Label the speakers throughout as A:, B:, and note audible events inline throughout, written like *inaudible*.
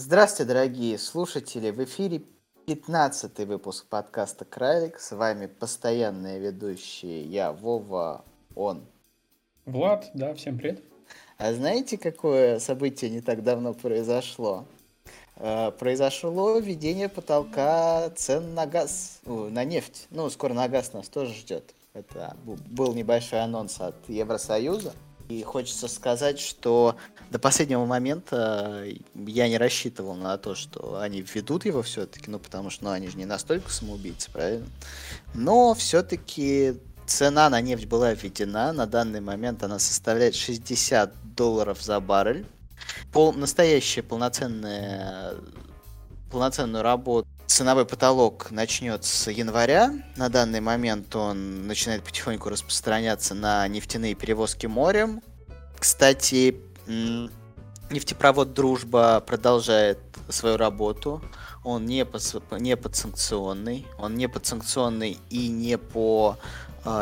A: Здравствуйте, дорогие слушатели! В эфире 15 выпуск подкаста Кралик. С вами постоянные ведущие я, Вова, он.
B: Влад, да, всем привет.
A: А знаете, какое событие не так давно произошло? Э, произошло введение потолка цен на газ, на нефть. Ну, скоро на газ нас тоже ждет. Это был небольшой анонс от Евросоюза. И хочется сказать, что до последнего момента я не рассчитывал на то, что они введут его все-таки, ну потому что ну, они же не настолько самоубийцы, правильно? Но все-таки цена на нефть была введена. На данный момент она составляет 60 долларов за баррель. Пол, настоящая полноценная, полноценную работу ценовой потолок начнется с января. На данный момент он начинает потихоньку распространяться на нефтяные перевозки морем. Кстати, нефтепровод «Дружба» продолжает свою работу. Он не, по, не подсанкционный. Он не подсанкционный и не по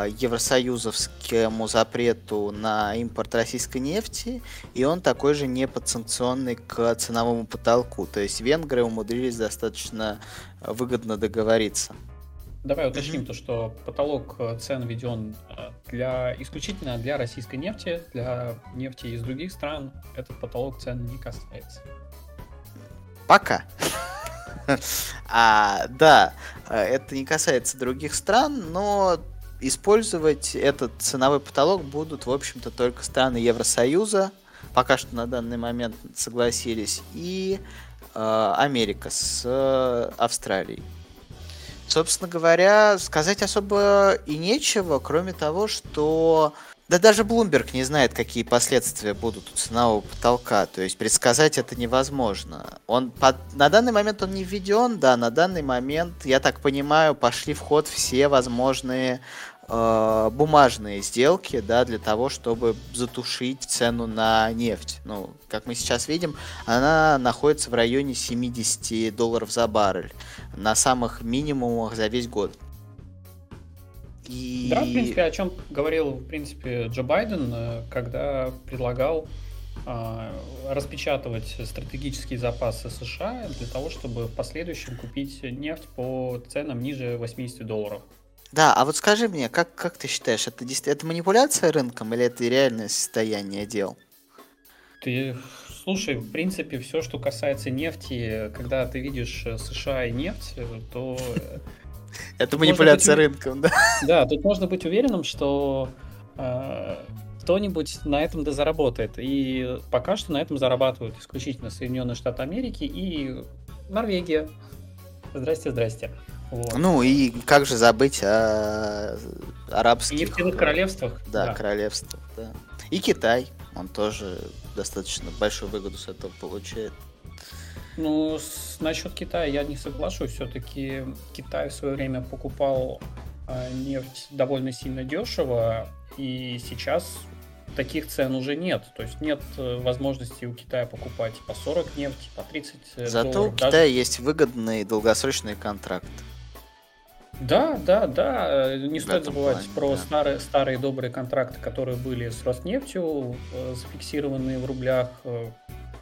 A: евросоюзовскому запрету на импорт российской нефти. И он такой же не подсанкционный к ценовому потолку. То есть венгры умудрились достаточно выгодно договориться.
B: Давай уточним то, что потолок э, цен введен э, для, исключительно для российской нефти, для нефти из других стран этот потолок цен не касается.
A: Пока. *laughs* А, да, э, это не касается других стран, но использовать этот ценовой потолок будут, в общем-то, только страны Евросоюза, пока что на данный момент согласились, и э, Америка с э, Австралией. Собственно говоря, сказать особо и нечего, кроме того, что да даже Bloomberg не знает, какие последствия будут у ценового потолка. То есть предсказать это невозможно. Он под... На данный момент он не введен, да, на данный момент, я так понимаю, пошли в ход все возможные э, бумажные сделки, да, для того, чтобы затушить цену на нефть. Ну, как мы сейчас видим, она находится в районе 70 долларов за баррель на самых минимумах за весь год.
B: И... Да, в принципе, о чем говорил, в принципе, Джо Байден, э, когда предлагал э, распечатывать стратегические запасы США для того, чтобы в последующем купить нефть по ценам ниже 80 долларов.
A: Да, а вот скажи мне, как, как ты считаешь, это, это манипуляция рынком или это реальное состояние дел?
B: Ты слушай, в принципе, все, что касается нефти, когда ты видишь э, США и нефть, э, то... Э,
A: это манипуляция рынком, да?
B: Да, тут можно быть уверенным, что кто-нибудь на этом да заработает. И пока что на этом зарабатывают исключительно Соединенные Штаты Америки и Норвегия. Здрасте, здрасте.
A: Вот. Ну и как же забыть о арабских... И
B: нефтяных королевствах.
A: Да, да. королевствах, да. И Китай, он тоже достаточно большую выгоду с этого получает.
B: Ну, с, насчет Китая я не соглашусь. Все-таки Китай в свое время покупал э, нефть довольно сильно дешево, и сейчас таких цен уже нет. То есть нет э, возможности у Китая покупать по 40 нефти, по 30
A: э, Зато долларов. у Китая даже... есть выгодный долгосрочный контракт.
B: Да, да, да. Э, не стоит забывать плане, про да. старые, старые добрые контракты, которые были с Роснефтью, зафиксированные в рублях.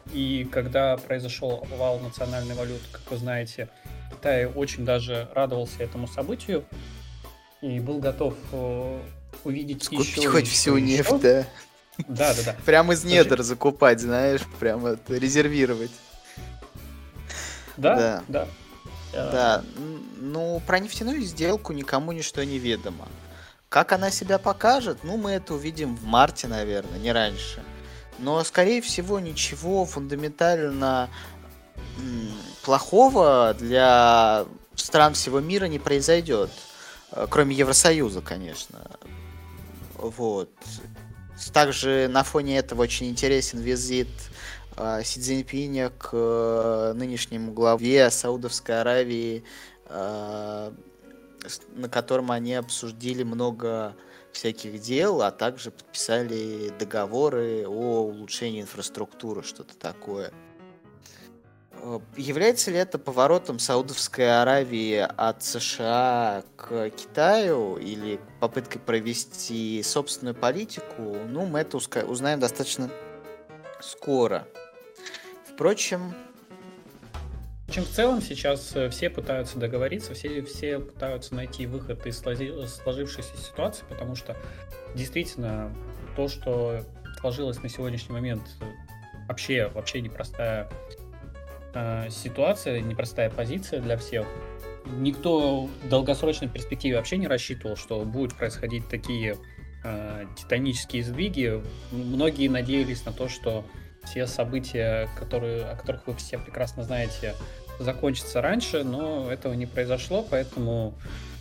B: Э, и когда произошел обвал национальной валюты, как вы знаете, Китай очень даже радовался этому событию и был готов увидеть
A: Скупить еще хоть всю нефть, да?
B: Да, да, да.
A: Прям из недр закупать, знаешь, прям это резервировать.
B: Да, да. да.
A: Да, ну, про нефтяную сделку никому ничто не ведомо. Как она себя покажет, ну, мы это увидим в марте, наверное, не раньше. Но, скорее всего, ничего фундаментально плохого для стран всего мира не произойдет. Э, кроме Евросоюза, конечно. Вот. Также на фоне этого очень интересен визит э, Си Цзиньпиня к э, нынешнему главе Саудовской Аравии Э, на котором они обсудили много всяких дел, а также подписали договоры о улучшении инфраструктуры, что-то такое. Э, является ли это поворотом Саудовской Аравии от США к Китаю или попыткой провести собственную политику? Ну, мы это узнаем достаточно скоро. Впрочем,
B: общем, в целом сейчас э, все пытаются договориться, все, все пытаются найти выход из сложившейся ситуации, потому что действительно то, что сложилось на сегодняшний момент, вообще, вообще непростая э, ситуация, непростая позиция для всех. Никто в долгосрочной перспективе вообще не рассчитывал, что будут происходить такие э, титанические сдвиги. Многие надеялись на то, что все события, которые, о которых вы все прекрасно знаете, закончатся раньше, но этого не произошло, поэтому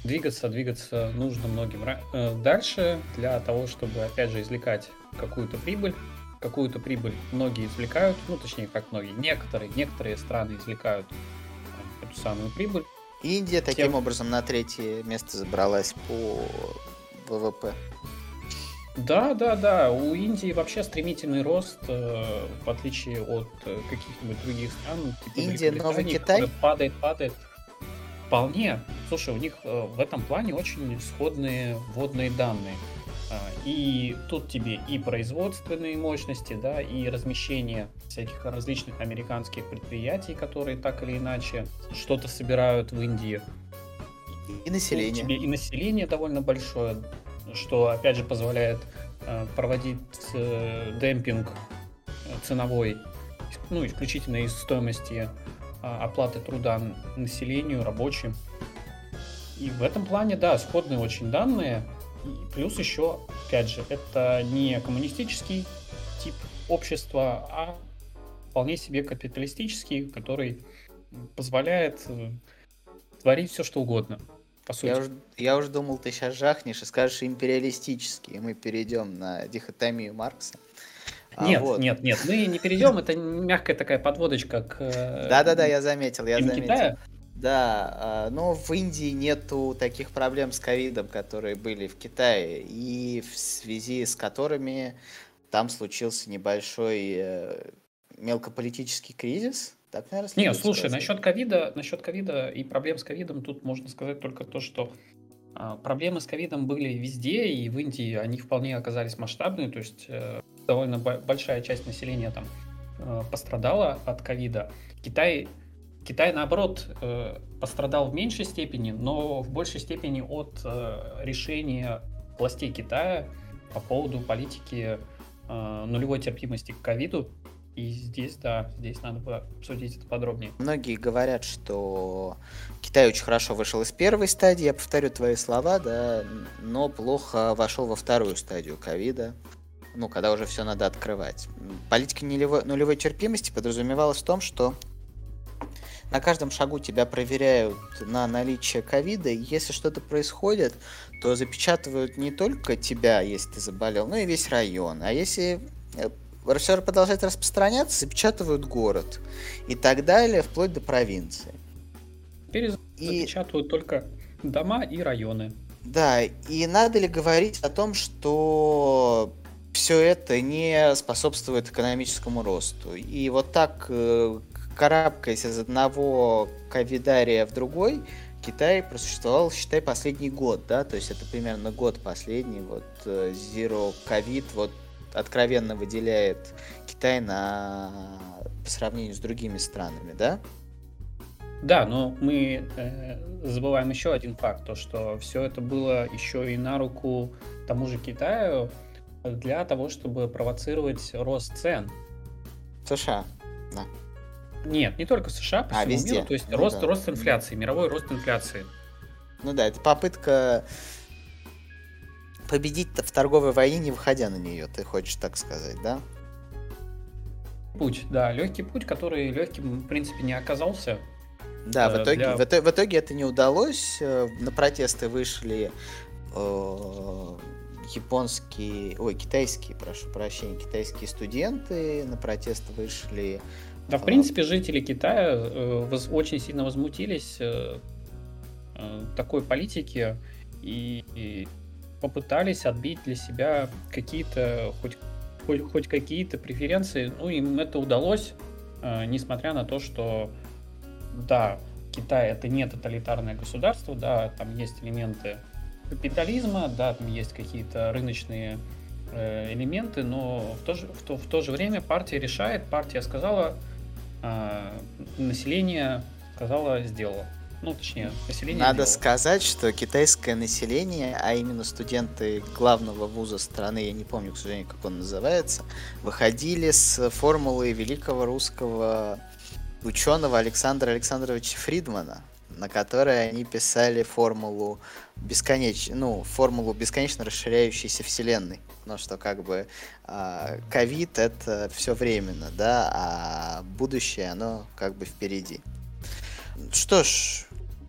B: двигаться, двигаться нужно многим э, дальше для того, чтобы, опять же, извлекать какую-то прибыль. Какую-то прибыль многие извлекают, ну, точнее, как многие, некоторые, некоторые страны извлекают э, эту самую прибыль.
A: Индия таким Тем... образом на третье место забралась по ВВП.
B: Да, да, да. У Индии вообще стремительный рост, э, в отличие от э, каких-нибудь других стран.
A: Типа Индия, Новый Китай?
B: Падает, падает. Вполне. Слушай, у них э, в этом плане очень сходные вводные данные. А, и тут тебе и производственные мощности, да, и размещение всяких различных американских предприятий, которые так или иначе что-то собирают в Индии.
A: И население.
B: Тут тебе и население довольно большое, что, опять же, позволяет э, проводить э, демпинг ценовой, ну, исключительно из стоимости э, оплаты труда населению, рабочим. И в этом плане, да, сходные очень данные. И плюс еще, опять же, это не коммунистический тип общества, а вполне себе капиталистический, который позволяет э, творить все, что угодно
A: по сути. Я уже, я уже думал, ты сейчас жахнешь и скажешь империалистический, и мы перейдем на дихотомию Маркса.
B: А нет, вот. нет, нет, мы не перейдем, это мягкая такая подводочка к...
A: Э, Да-да-да, я заметил, я заметил. Китая. Да, а, но в Индии нету таких проблем с ковидом, которые были в Китае, и в связи с которыми там случился небольшой э, мелкополитический кризис,
B: так, наверное, Не, слушай, насчет ковида, насчет ковида и проблем с ковидом тут можно сказать только то, что а, проблемы с ковидом были везде, и в Индии они вполне оказались масштабные, то есть э, довольно большая часть населения там э, пострадала от ковида. Китай, Китай, наоборот, э, пострадал в меньшей степени, но в большей степени от э, решения властей Китая по поводу политики э, нулевой терпимости к ковиду, и здесь, да, здесь надо бы обсудить это подробнее.
A: Многие говорят, что Китай очень хорошо вышел из первой стадии, я повторю твои слова, да, но плохо вошел во вторую стадию ковида, ну, когда уже все надо открывать. Политика нулевой, нулевой терпимости подразумевалась в том, что на каждом шагу тебя проверяют на наличие ковида, и если что-то происходит, то запечатывают не только тебя, если ты заболел, но и весь район. А если все продолжает распространяться, запечатывают город и так далее, вплоть до провинции.
B: Теперь и... запечатывают только дома и районы.
A: Да, и надо ли говорить о том, что все это не способствует экономическому росту. И вот так, э, карабкаясь из одного ковидария в другой, Китай просуществовал, считай, последний год, да, то есть это примерно год последний, вот э, Zero COVID, вот откровенно выделяет Китай на по сравнению с другими странами, да?
B: Да, но мы э, забываем еще один факт, то что все это было еще и на руку тому же Китаю для того, чтобы провоцировать рост цен.
A: США, да.
B: Нет, не только США, по а, всему везде. миру, то есть ну, рост, да. рост инфляции, мировой рост инфляции.
A: Ну да, это попытка победить в торговой войне, не выходя на нее, ты хочешь так сказать, да?
B: Путь, да, легкий путь, который легким, в принципе, не оказался.
A: Да, в, э, итоге, для... в, итоге, в итоге это не удалось. Э, на протесты вышли э, японские, ой, китайские, прошу прощения, китайские студенты. На протесты вышли.
B: Да, в э, принципе, жители Китая э, очень сильно возмутились э, э, такой политике и, и попытались отбить для себя какие-то, хоть, хоть, хоть какие-то преференции. Ну, им это удалось, э, несмотря на то, что, да, Китай это не тоталитарное государство, да, там есть элементы капитализма, да, там есть какие-то рыночные э, элементы, но в то, же, в, то, в то же время партия решает, партия сказала, э, население сказала, сделала. Ну, точнее,
A: население Надо сделало. сказать, что китайское население, а именно студенты главного вуза страны, я не помню, к сожалению, как он называется, выходили с формулы великого русского ученого Александра Александровича Фридмана, на которой они писали формулу бесконеч... ну, формулу бесконечно расширяющейся вселенной. Ну, что как бы а, ковид это все временно, да, а будущее оно как бы впереди. Что ж,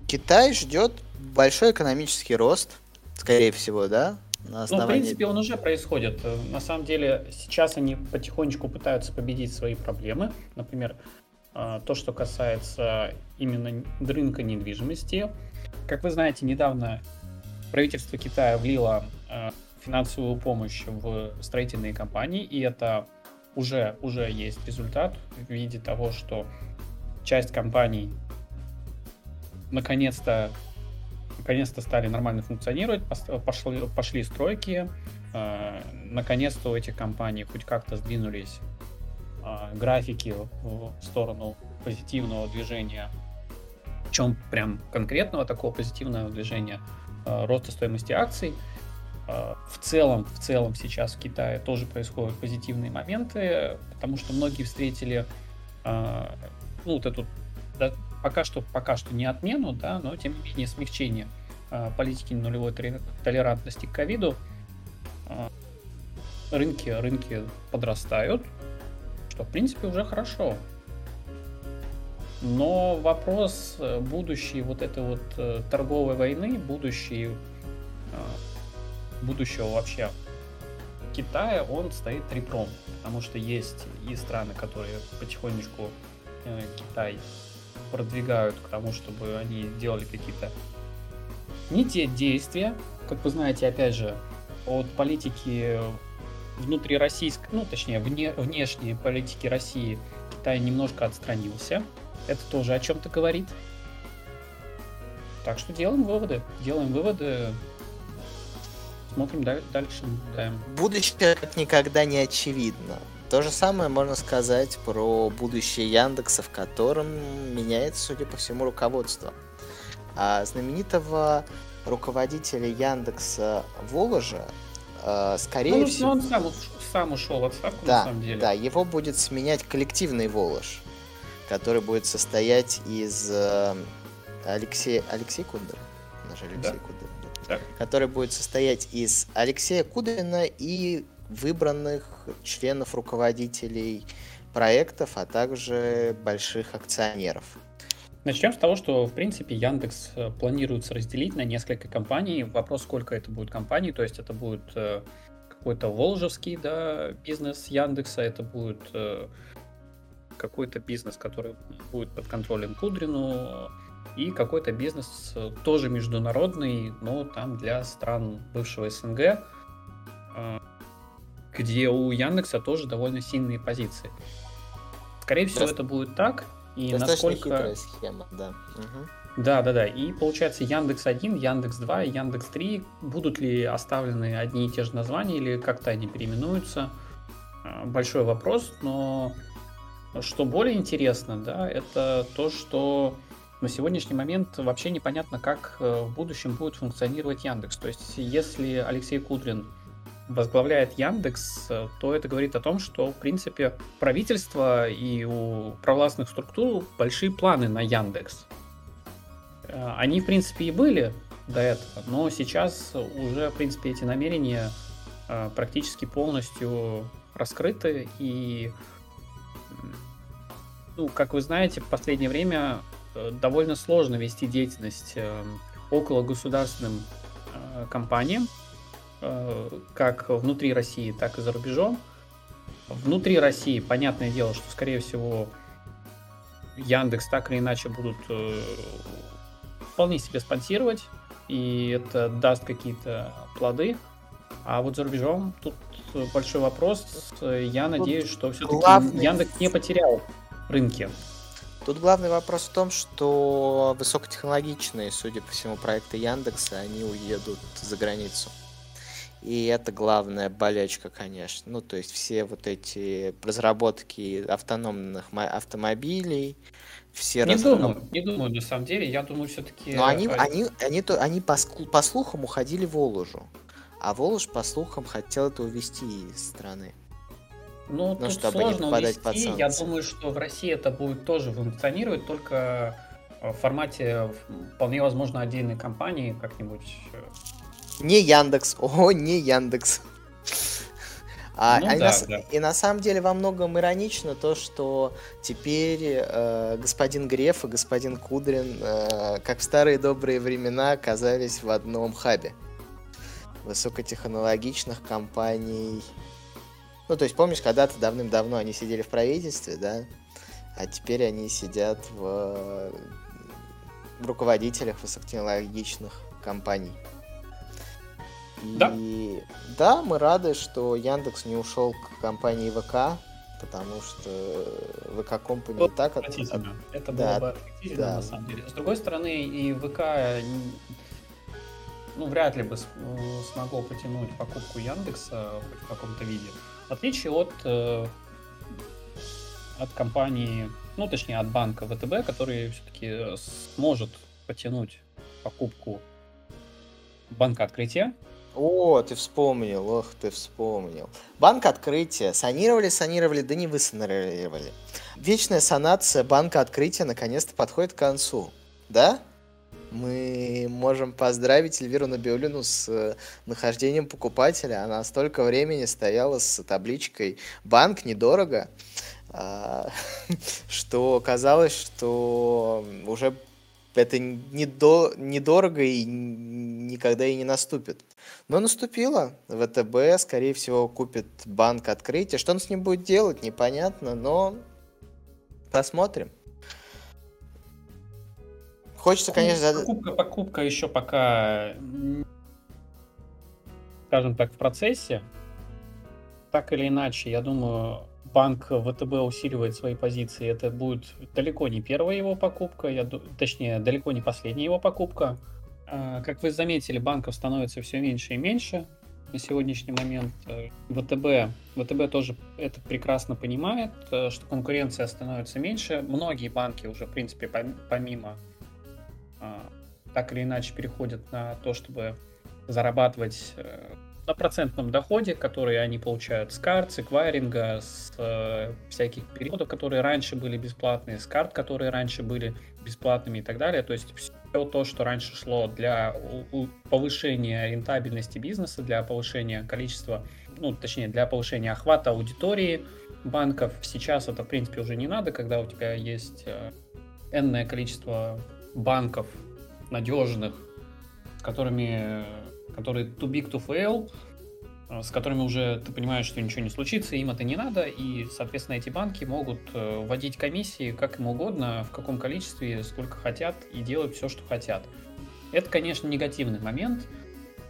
A: Китай ждет большой экономический рост, скорее всего, да?
B: На основании... Ну, в принципе, он уже происходит. На самом деле, сейчас они потихонечку пытаются победить свои проблемы. Например, а, то, что касается именно рынка недвижимости. Как вы знаете, недавно правительство Китая влило а, финансовую помощь в строительные компании, и это уже, уже есть результат в виде того, что часть компаний наконец-то наконец-то стали нормально функционировать, пошли, пошли стройки, э, наконец-то у этих компаний хоть как-то сдвинулись э, графики в сторону позитивного движения, в чем прям конкретного такого позитивного движения э, роста стоимости акций. Э, в целом, в целом сейчас в Китае тоже происходят позитивные моменты, потому что многие встретили э, ну, вот эту пока что, пока что не отмену, да, но тем не менее смягчение э, политики нулевой толерантности к ковиду. Э, рынки, рынки подрастают, что в принципе уже хорошо. Но вопрос э, будущей вот этой вот э, торговой войны, будущей, э, будущего вообще Китая, он стоит ребром. Потому что есть и страны, которые потихонечку э, Китай продвигают к тому, чтобы они делали какие-то не те действия, как вы знаете, опять же, от политики внутри российской, ну, точнее, вне, внешней политики России Китай немножко отстранился. Это тоже о чем-то говорит. Так что делаем выводы. Делаем выводы. Смотрим дальше. Да.
A: Будущее никогда не очевидно. То же самое можно сказать про будущее Яндекса, в котором меняется, судя по всему, руководство. А знаменитого руководителя Яндекса Воложа, э, скорее ну, всего...
B: он сам, сам ушел в отставку,
A: да, на самом деле. Да, его будет сменять коллективный Волож, который будет состоять из э, Алексея... Алексей Кундер? Наш Алексей да. Кундер. Да. Который будет состоять из Алексея Кудрина и выбранных членов руководителей проектов, а также больших акционеров.
B: Начнем с того, что, в принципе, Яндекс э, планируется разделить на несколько компаний. Вопрос, сколько это будет компаний, то есть это будет э, какой-то волжевский да, бизнес Яндекса, это будет э, какой-то бизнес, который будет под контролем Кудрину, и какой-то бизнес тоже международный, но там для стран бывшего СНГ где у Яндекса тоже довольно сильные позиции. Скорее всего, Просто... это будет так.
A: И Достаточно насколько... хитрая схема, да. Угу.
B: Да, да, да. И получается Яндекс 1, Яндекс 2 и Яндекс 3 будут ли оставлены одни и те же названия или как-то они переименуются? А, большой вопрос, но что более интересно, да, это то, что на сегодняшний момент вообще непонятно, как э, в будущем будет функционировать Яндекс. То есть, если Алексей Кудрин возглавляет Яндекс, э, то это говорит о том, что, в принципе, правительство и у провластных структур большие планы на Яндекс. Э, они, в принципе, и были до этого, но сейчас уже, в принципе, эти намерения э, практически полностью раскрыты и ну, как вы знаете, в последнее время довольно сложно вести деятельность около государственным компаниям, Э, как внутри России, так и за рубежом. Внутри России, понятное дело, что, скорее всего, Яндекс так или иначе будут э, вполне себе спонсировать, и это даст какие-то плоды. А вот за рубежом тут большой вопрос. Я надеюсь, что все-таки главный... Яндекс не потерял рынки.
A: Тут главный вопрос в том, что высокотехнологичные, судя по всему, проекты Яндекса, они уедут за границу. И это главная болечка, конечно. Ну, то есть все вот эти разработки автономных автомобилей,
B: все не разраб... думаю, не думаю, на самом деле. Я думаю, все-таки...
A: Но они, они, они, они, то, они по, по слухам уходили в Волужу. А Волож, по слухам, хотел это увезти из страны.
B: Ну, ну тут чтобы сложно не увести. Под Я думаю, что в России это будет тоже функционировать, только в формате вполне возможно отдельной компании как-нибудь. Э.
A: Не Яндекс. *laughs* О, не Яндекс. А, ну, а да, и, на, да. и на самом деле во многом иронично то, что теперь э, господин Греф и господин Кудрин, э, как в старые добрые времена, оказались в одном хабе высокотехнологичных компаний. Ну, то есть, помнишь, когда-то давным-давно они сидели в правительстве, да? А теперь они сидят в, в руководителях высокотехнологичных компаний.
B: Да.
A: И да, мы рады, что Яндекс не ушел к компании ВК, потому что ВК Company и так... От...
B: Это было да, бы отвратительно, да. на самом деле. С другой стороны, и ВК ну, вряд ли бы смогло потянуть покупку Яндекса в каком-то виде. В отличие от, э, от компании, ну, точнее, от банка ВТБ, который все-таки сможет потянуть покупку банка открытия.
A: О, ты вспомнил, ох, ты вспомнил. Банк открытия. Санировали, санировали, да не высанировали. Вечная санация банка открытия наконец-то подходит к концу. Да? мы можем поздравить Эльвиру Набиулину с э, нахождением покупателя. Она столько времени стояла с табличкой «Банк недорого», а, *laughs* что казалось, что уже это недо, недорого и никогда и не наступит. Но наступило. ВТБ, скорее всего, купит банк открытия. Что он с ним будет делать, непонятно, но посмотрим. Хочется, конечно...
B: Покупка, покупка еще пока, скажем так, в процессе. Так или иначе, я думаю, банк ВТБ усиливает свои позиции. Это будет далеко не первая его покупка, я, точнее, далеко не последняя его покупка. А, как вы заметили, банков становится все меньше и меньше на сегодняшний момент. Э, ВТБ, ВТБ тоже это прекрасно понимает, э, что конкуренция становится меньше. Многие банки уже, в принципе, помимо а, так или иначе переходят на то, чтобы зарабатывать э, на процентном доходе, который они получают с карт, с эквайринга, с э, всяких периодов, которые раньше были бесплатные, с карт, которые раньше были бесплатными и так далее. То есть все то, что раньше шло для повышения рентабельности бизнеса, для повышения количества, ну, точнее, для повышения охвата аудитории банков, сейчас это, в принципе, уже не надо, когда у тебя есть э, энное количество банков надежных, которыми, которые too big to fail, э, с которыми уже ты понимаешь, что ничего не случится, им это не надо, и, соответственно, эти банки могут э, вводить комиссии как им угодно, в каком количестве, сколько хотят, и делать все, что хотят. Это, конечно, негативный момент,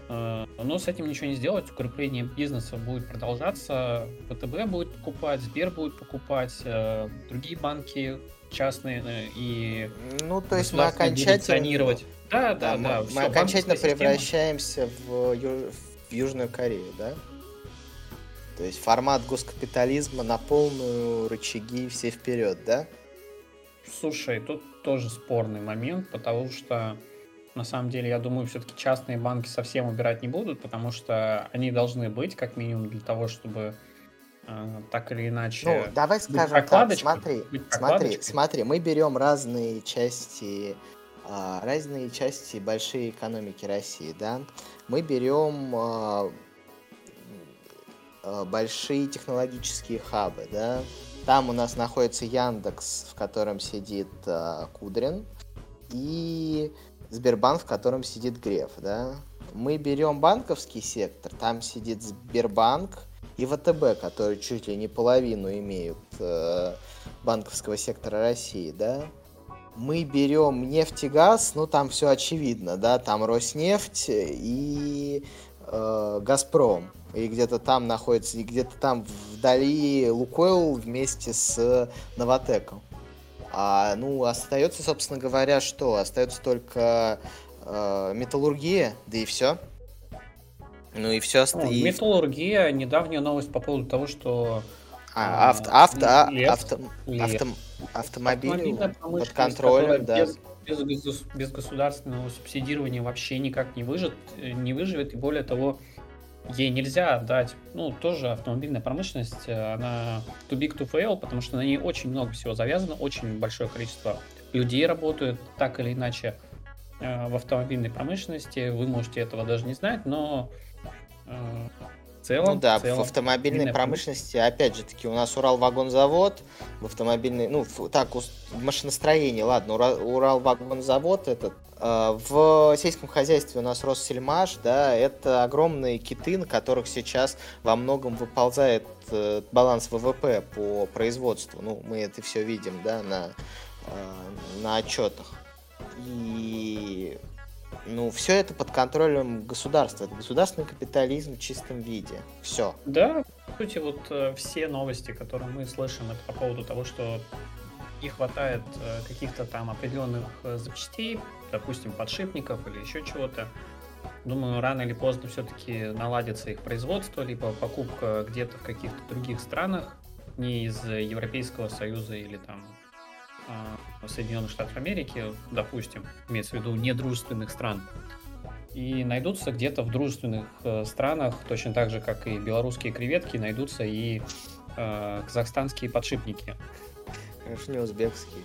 B: э, но с этим ничего не сделать. Укрепление бизнеса будет продолжаться, ВТБ будет покупать, Сбер будет покупать, другие банки частные э, и
A: ну то есть мы окончательно
B: да да да,
A: да мы, мы окончательно превращаемся в, ю... в южную Корею да? То есть формат госкапитализма на полную рычаги все вперед да?
B: Слушай тут тоже спорный момент потому что на самом деле, я думаю, все-таки частные банки совсем убирать не будут, потому что они должны быть, как минимум, для того, чтобы так или иначе.
A: Ну, давай скажем так, смотри, смотри, смотри, мы берем разные части, а, разные части большой экономики России, да. Мы берем а, большие технологические хабы, да. Там у нас находится Яндекс, в котором сидит Кудрин, и Сбербанк, в котором сидит Греф, да. Мы берем банковский сектор, там сидит Сбербанк, и ВТБ, которые чуть ли не половину имеют э, банковского сектора России, да, мы берем нефть и газ, ну там все очевидно, да, там Роснефть и э, Газпром, и где-то там находится, и где-то там вдали Лукойл вместе с Новотеком. А, ну, остается, собственно говоря, что? Остается только э, металлургия, да и все. Ну и все остальное.
B: Металлургия, недавняя новость по поводу того, что
A: а, авто, авто, а, лет, авто, авто, автомобили под контролем, да. Без,
B: без, без государственного субсидирования вообще никак не, выжит, не выживет, и более того, ей нельзя отдать, ну, тоже автомобильная промышленность, она too big to fail, потому что на ней очень много всего завязано, очень большое количество людей работают так или иначе э, в автомобильной промышленности, вы можете этого даже не знать, но э,
A: целом, ну да, в, целом, в автомобильной промышленности, опять же таки, у нас Уралвагонзавод, в автомобильной, ну, в, так, в машиностроении, ладно, Урал, Уралвагонзавод этот, э, в сельском хозяйстве у нас Россельмаш, да, это огромные киты, на которых сейчас во многом выползает э, баланс ВВП по производству, ну, мы это все видим, да, на, э, на отчетах. И ну, все это под контролем государства. Это государственный капитализм в чистом виде. Все.
B: Да, по сути, вот э, все новости, которые мы слышим, это по поводу того, что не хватает э, каких-то там определенных э, запчастей, допустим, подшипников или еще чего-то. Думаю, рано или поздно все-таки наладится их производство, либо покупка где-то в каких-то других странах, не из Европейского Союза или там а, Соединенных Штатов Америки, допустим, имеется в виду недружественных стран, и найдутся где-то в дружественных э, странах, точно так же, как и белорусские креветки, найдутся и э, казахстанские подшипники.
A: Конечно, не узбекские.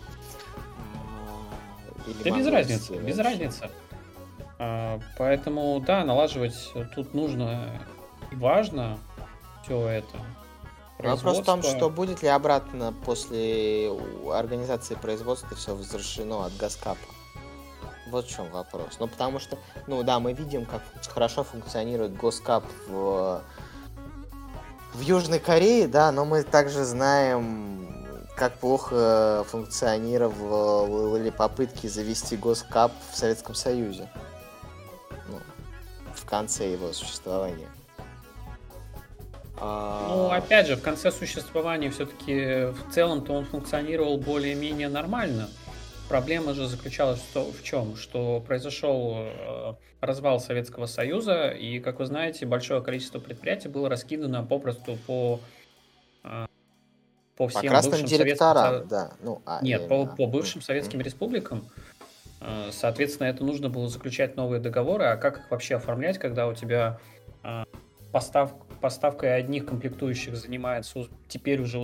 B: А, или да без разницы, без разницы. А, поэтому, да, налаживать тут нужно и важно все это.
A: Вопрос в том, что будет ли обратно после организации производства все возвращено от Газкапа. Вот в чем вопрос. Ну, потому что, ну да, мы видим, как хорошо функционирует Госкап в, в Южной Корее, да, но мы также знаем, как плохо функционировали попытки завести Госкап в Советском Союзе. Ну, в конце его существования.
B: Ну, опять же, в конце существования все-таки в целом-то он функционировал более-менее нормально. Проблема же заключалась в, в чем? Что произошел э, развал Советского Союза, и, как вы знаете, большое количество предприятий было раскидано попросту по э,
A: по всем по красным бывшим директорам, советским... да.
B: Ну, а, Нет, по, по бывшим советским mm. республикам. Э, соответственно, это нужно было заключать новые договоры, а как их вообще оформлять, когда у тебя постав, поставкой одних комплектующих занимается теперь уже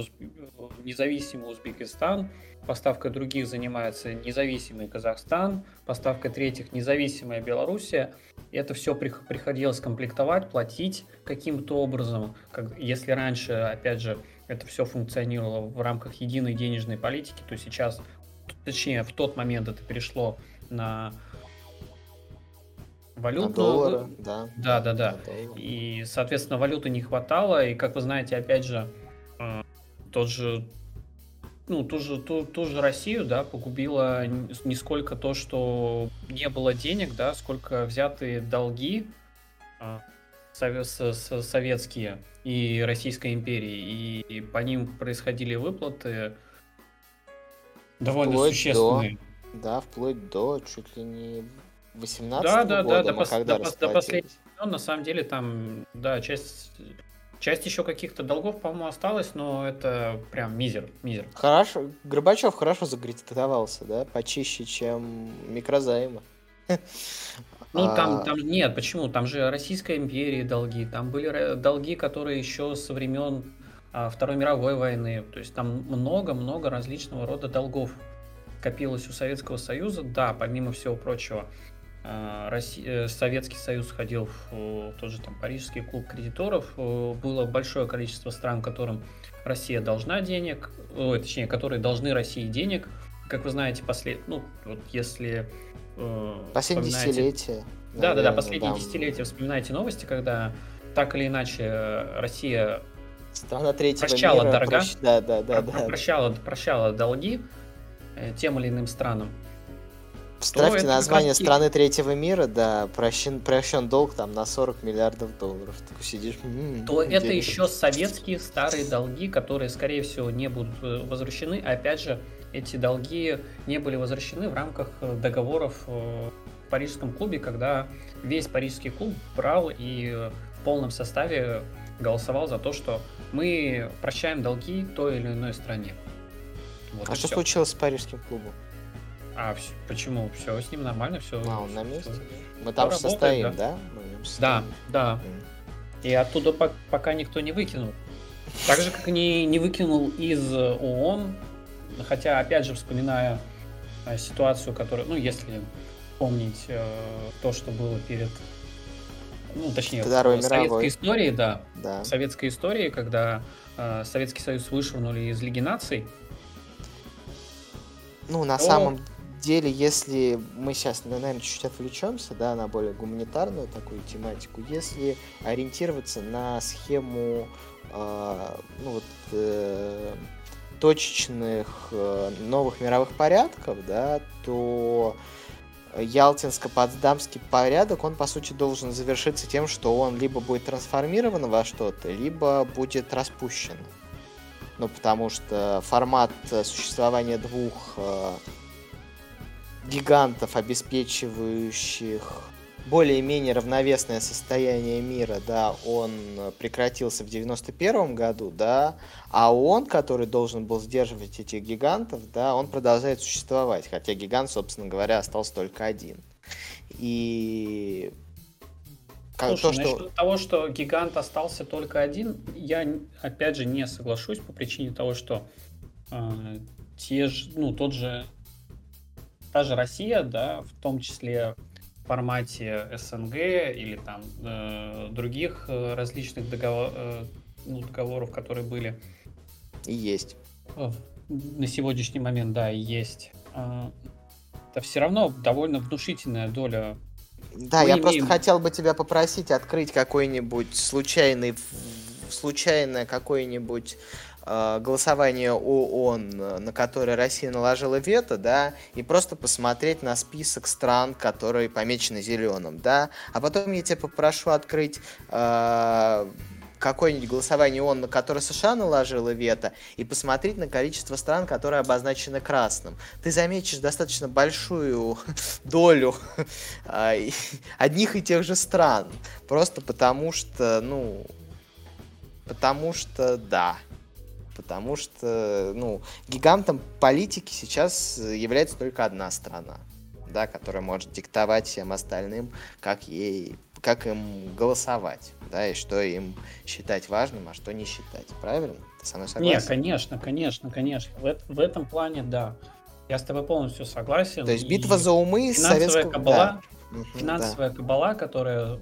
B: независимый Узбекистан, поставкой других занимается независимый Казахстан, поставкой третьих независимая Белоруссия. И это все приходилось комплектовать, платить каким-то образом. Как, если раньше, опять же, это все функционировало в рамках единой денежной политики, то сейчас, точнее, в тот момент это перешло на валюту. доллары, да. Да, да, да. И, соответственно, валюты не хватало. И, как вы знаете, опять же, э, тот же ну, ту же, ту, ту же Россию, да, погубило не сколько то, что не было денег, да, сколько взятые долги э, советские и Российской империи, и по ним происходили выплаты довольно вплоть существенные.
A: До, да, вплоть до чуть ли не 18 да, да, года да,
B: до, пос, до, до последних на самом деле там, да, часть Часть еще каких-то долгов, по-моему, осталось, но это прям мизер, мизер.
A: Хорошо, Горбачев хорошо заградитовался, да, почище, чем микрозаймы. *laughs*
B: Ну, а... там, там нет, почему? Там же Российской империи долги, там были долги, которые еще со времен а, Второй мировой войны. То есть там много-много различного рода долгов копилось у Советского Союза. Да, помимо всего прочего, Россия, э, Советский Союз ходил в тот же там Парижский клуб кредиторов. Было большое количество стран, которым Россия должна денег, ой, точнее, которые должны России денег. Как вы знаете, послед... ну, вот если...
A: Э, Последние десятилетия.
B: Да, да, да, последние да. десятилетия вспоминаете новости, когда так или иначе Россия
A: Страна третьего
B: прощала мира, дорога,
A: прощ... да, да, да, *laughs*
B: да, прощала, прощала долги э, тем или иным странам.
A: Вставьте название страны третьего мира, да, прощен, прощен долг там на 40 миллиардов долларов. Ты сидишь...
B: М-м, то это еще советские старые долги, которые, скорее всего, не будут э, возвращены. А опять же, эти долги не были возвращены в рамках э, договоров э, в Парижском клубе, когда весь Парижский клуб брал и полном составе голосовал за то, что мы прощаем долги той или иной стране.
A: Вот а что все. случилось с парижским клубом?
B: А все, почему? Все с ним нормально, все.
A: А, он на месте? Все. Мы там все состоим, да?
B: Да, да. И оттуда пока никто не выкинул. Так же, как не, не выкинул из ООН, хотя, опять же, вспоминая э, ситуацию, которую, ну, если помнить э, то, что было перед, ну, точнее, Второй в советской мировой. истории, да, да, в советской истории, когда э, Советский Союз вышвырнули из Лиги наций.
A: Ну, на то... самом деле, если мы сейчас, наверное, чуть-чуть отвлечемся, да, на более гуманитарную такую тематику, если ориентироваться на схему э, ну, вот, э, точечных э, новых мировых порядков, да, то Ялтинско-Потсдамский порядок, он, по сути, должен завершиться тем, что он либо будет трансформирован во что-то, либо будет распущен. Ну, потому что формат существования двух э, гигантов, обеспечивающих более-менее равновесное состояние мира, да, он прекратился в 91 году, да, а он, который должен был сдерживать этих гигантов, да, он продолжает существовать, хотя гигант, собственно говоря, остался только один. И
B: Слушай, то, что... насчет того, что гигант остался только один, я опять же не соглашусь по причине того, что э, те же, ну, тот же та же Россия, да, в том числе в формате СНГ или там э, других э, различных договор, э, ну, договоров, которые были.
A: И есть.
B: На сегодняшний момент, да, и есть. Э, это все равно довольно внушительная доля.
A: Да, Мы я имеем... просто хотел бы тебя попросить открыть какой-нибудь случайный случайное какой-нибудь Э, голосование ООН, на которое Россия наложила вето, да, и просто посмотреть на список стран, которые помечены зеленым, да, а потом я тебя попрошу открыть э, какое-нибудь голосование ООН, на которое США наложила вето, и посмотреть на количество стран, которые обозначены красным. Ты заметишь достаточно большую *laughs* долю *laughs* э, *laughs* одних и тех же стран, просто потому что, ну, потому что, да, потому что, ну, гигантом политики сейчас является только одна страна, да, которая может диктовать всем остальным, как ей, как им голосовать, да, и что им считать важным, а что не считать, правильно?
B: Ты со мной согласен? Нет, конечно, конечно, конечно, в, в этом плане, да, я с тобой полностью согласен.
A: То есть битва за умы
B: советского... Кабала, да. Финансовая да. кабала, которая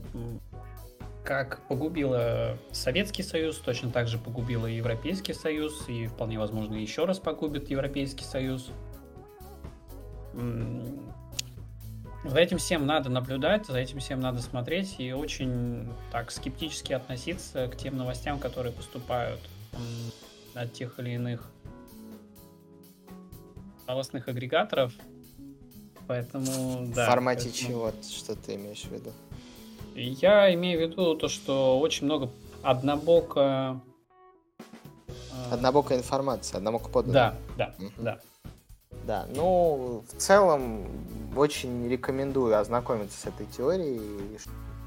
B: как погубила Советский Союз, точно так же погубила Европейский Союз, и вполне возможно еще раз погубит Европейский Союз. За этим всем надо наблюдать, за этим всем надо смотреть и очень так скептически относиться к тем новостям, которые поступают от тех или иных новостных агрегаторов. Поэтому,
A: да. В формате поэтому... чего? Что ты имеешь в виду?
B: Я имею в виду то, что очень много однобоко...
A: А, однобокая информация, однобоко подана.
B: Да, да, да.
A: Да, ну, в целом, очень рекомендую ознакомиться с этой теорией,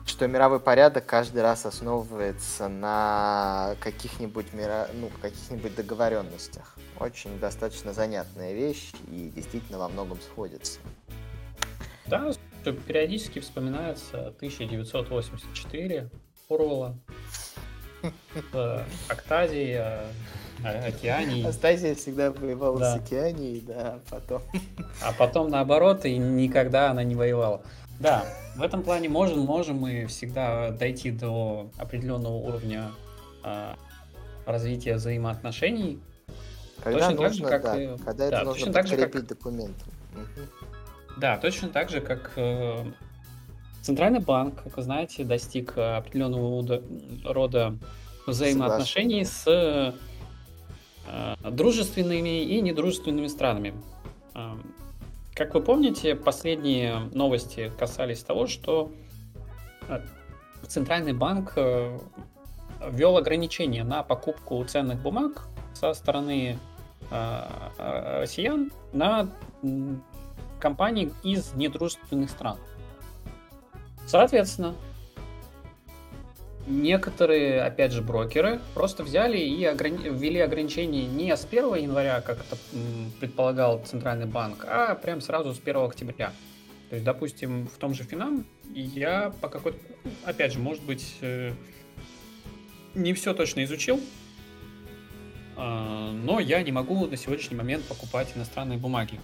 A: что мировой порядок каждый раз основывается на каких-нибудь мира... ну, каких-нибудь договоренностях. Очень достаточно занятная вещь и действительно во многом сходится.
B: Да, периодически вспоминается 1984 Орвала, *laughs* э, Октазия, Океании.
A: Астазия всегда воевала да. с Океанией, да, потом. *laughs*
B: А потом наоборот, и никогда она не воевала. Да, в этом плане можем, можем мы всегда дойти до определенного уровня а, развития взаимоотношений.
A: Когда точно нужно, так же, как, да, когда это да, нужно как, документом. Угу.
B: Да, точно так же, как э, Центральный банк, как вы знаете, достиг определенного рода взаимоотношений с э, дружественными и недружественными странами. Э, как вы помните, последние новости касались того, что Центральный банк ввел ограничения на покупку ценных бумаг со стороны россиян на компаний из недружественных стран. Соответственно, некоторые, опять же, брокеры просто взяли и ограни... ввели ограничения не с 1 января, как это предполагал Центральный банк, а прям сразу с 1 октября. То есть, допустим, в том же Финам я по какой-то... Опять же, может быть, э, не все точно изучил, а, но я не могу на сегодняшний момент покупать иностранные бумаги.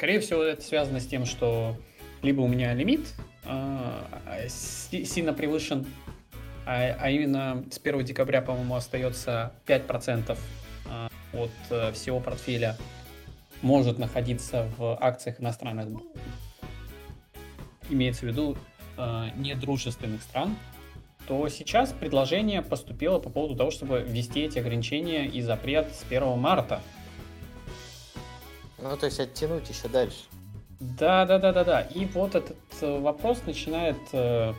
B: Скорее всего, это связано с тем, что либо у меня лимит а, сильно превышен, а, а именно с 1 декабря, по-моему, остается 5% а, от э, всего портфеля может находиться в акциях иностранных, имеется в виду недружественных стран, то сейчас предложение поступило по поводу того, чтобы ввести эти ограничения и запрет с 1 марта.
A: Ну, то есть оттянуть еще дальше.
B: Да, да, да, да, да. И вот этот э, вопрос начинает э,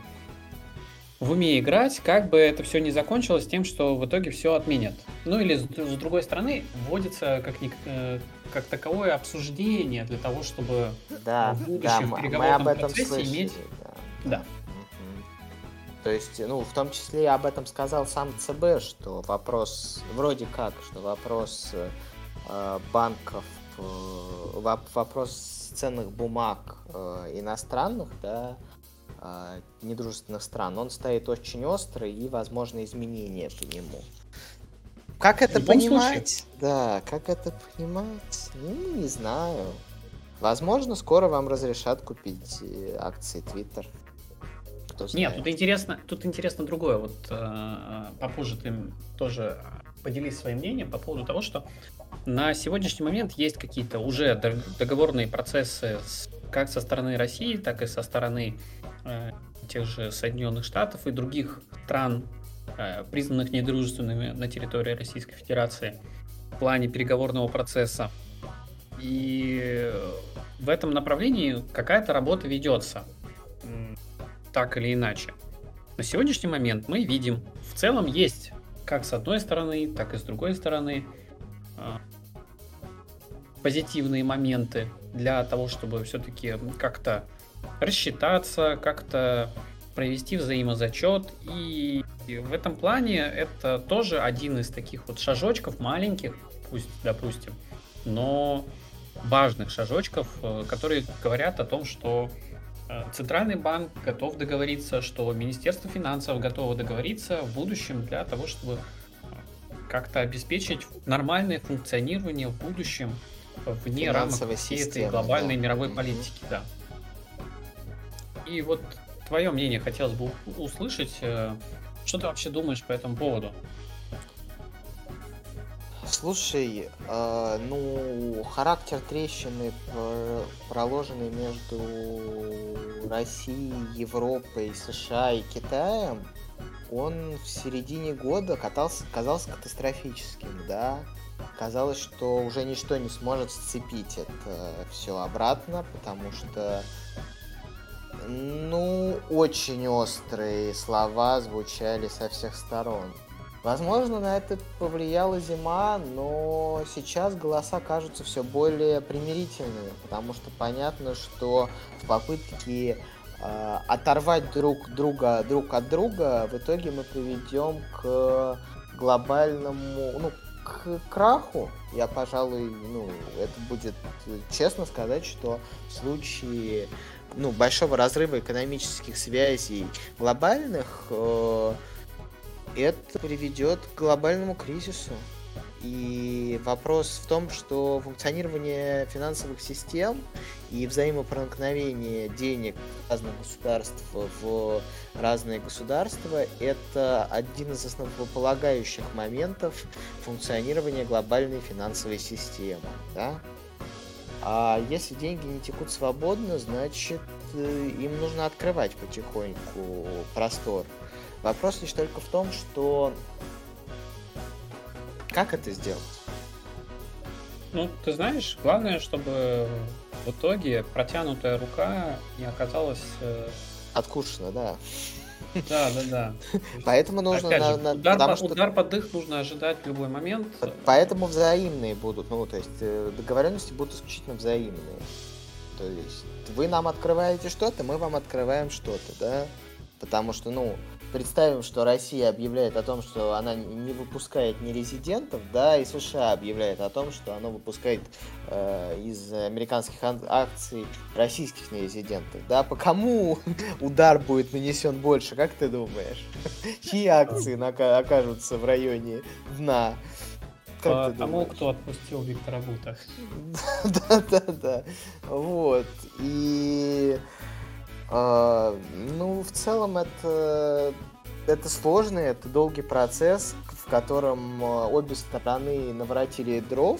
B: в уме играть, как бы это все не закончилось тем, что в итоге все отменят. Ну или с, с другой стороны, вводится как, э, как таковое обсуждение для того, чтобы
A: да, в будущем да, в переговорном мы об этом процессе слышали, иметь...
B: Да. да.
A: То есть, ну, в том числе об этом сказал сам ЦБ, что вопрос, вроде как, что вопрос э, банков, вопрос ценных бумаг э, иностранных, да, э, недружественных стран, он стоит очень острый и, возможно, изменения по нему. Как это понимать? Случае. Да, как это понимать? Ну, не знаю. Возможно, скоро вам разрешат купить э, акции Twitter.
B: Нет, тут интересно, тут интересно другое. Вот э, э попозже ты тоже поделись своим мнением по поводу того, что на сегодняшний момент есть какие-то уже договорные процессы как со стороны России, так и со стороны э, тех же Соединенных Штатов и других стран, э, признанных недружественными на территории Российской Федерации в плане переговорного процесса. И в этом направлении какая-то работа ведется, так или иначе. На сегодняшний момент мы видим, в целом есть как с одной стороны, так и с другой стороны позитивные моменты для того, чтобы все-таки как-то рассчитаться, как-то провести взаимозачет. И в этом плане это тоже один из таких вот шажочков маленьких, пусть, допустим, но важных шажочков, э, которые говорят о том, что э, Центральный банк готов договориться, что Министерство финансов готово договориться в будущем для того, чтобы как-то обеспечить нормальное функционирование в будущем вне рамок всей системы, этой глобальной да. мировой политики, да. И вот твое мнение хотелось бы услышать. Э, что ты вообще думаешь по этому поводу?
A: Слушай, э, ну, характер трещины, проложенный между Россией, Европой, США и Китаем, он в середине года катался, казался катастрофическим, да казалось, что уже ничто не сможет сцепить это все обратно, потому что ну, очень острые слова звучали со всех сторон. Возможно, на это повлияла зима, но сейчас голоса кажутся все более примирительными, потому что понятно, что в попытке э, оторвать друг друга друг от друга в итоге мы приведем к глобальному, ну, к краху, я, пожалуй, ну, это будет честно сказать, что в случае ну, большого разрыва экономических связей глобальных, э, это приведет к глобальному кризису. И вопрос в том, что функционирование финансовых систем и взаимопроникновение денег разных государств в разные государства – это один из основополагающих моментов функционирования глобальной финансовой системы. Да? А если деньги не текут свободно, значит э, им нужно открывать потихоньку простор. Вопрос лишь только в том, что как это сделать?
B: Ну, ты знаешь, главное, чтобы в итоге протянутая рука не оказалась... Э...
A: Откушена, да.
B: Да, да, да. *laughs*
A: Поэтому нужно...
B: Опять же, на, удар, по, что... удар под дых нужно ожидать в любой момент.
A: Поэтому взаимные будут, ну, то есть э, договоренности будут исключительно взаимные. То есть вы нам открываете что-то, мы вам открываем что-то, да? Потому что, ну, представим, что Россия объявляет о том, что она не выпускает нерезидентов, да, и США объявляет о том, что она выпускает э, из американских акций российских нерезидентов, да, по кому *laughs* удар будет нанесен больше, как ты думаешь? *laughs* Чьи акции окажутся в районе дна?
B: Как по тому, кто отпустил Виктора Бута. *laughs*
A: Да, да, да. Вот. И а, ну, в целом это, это сложный, это долгий процесс, в котором а, обе стороны наворотили дров.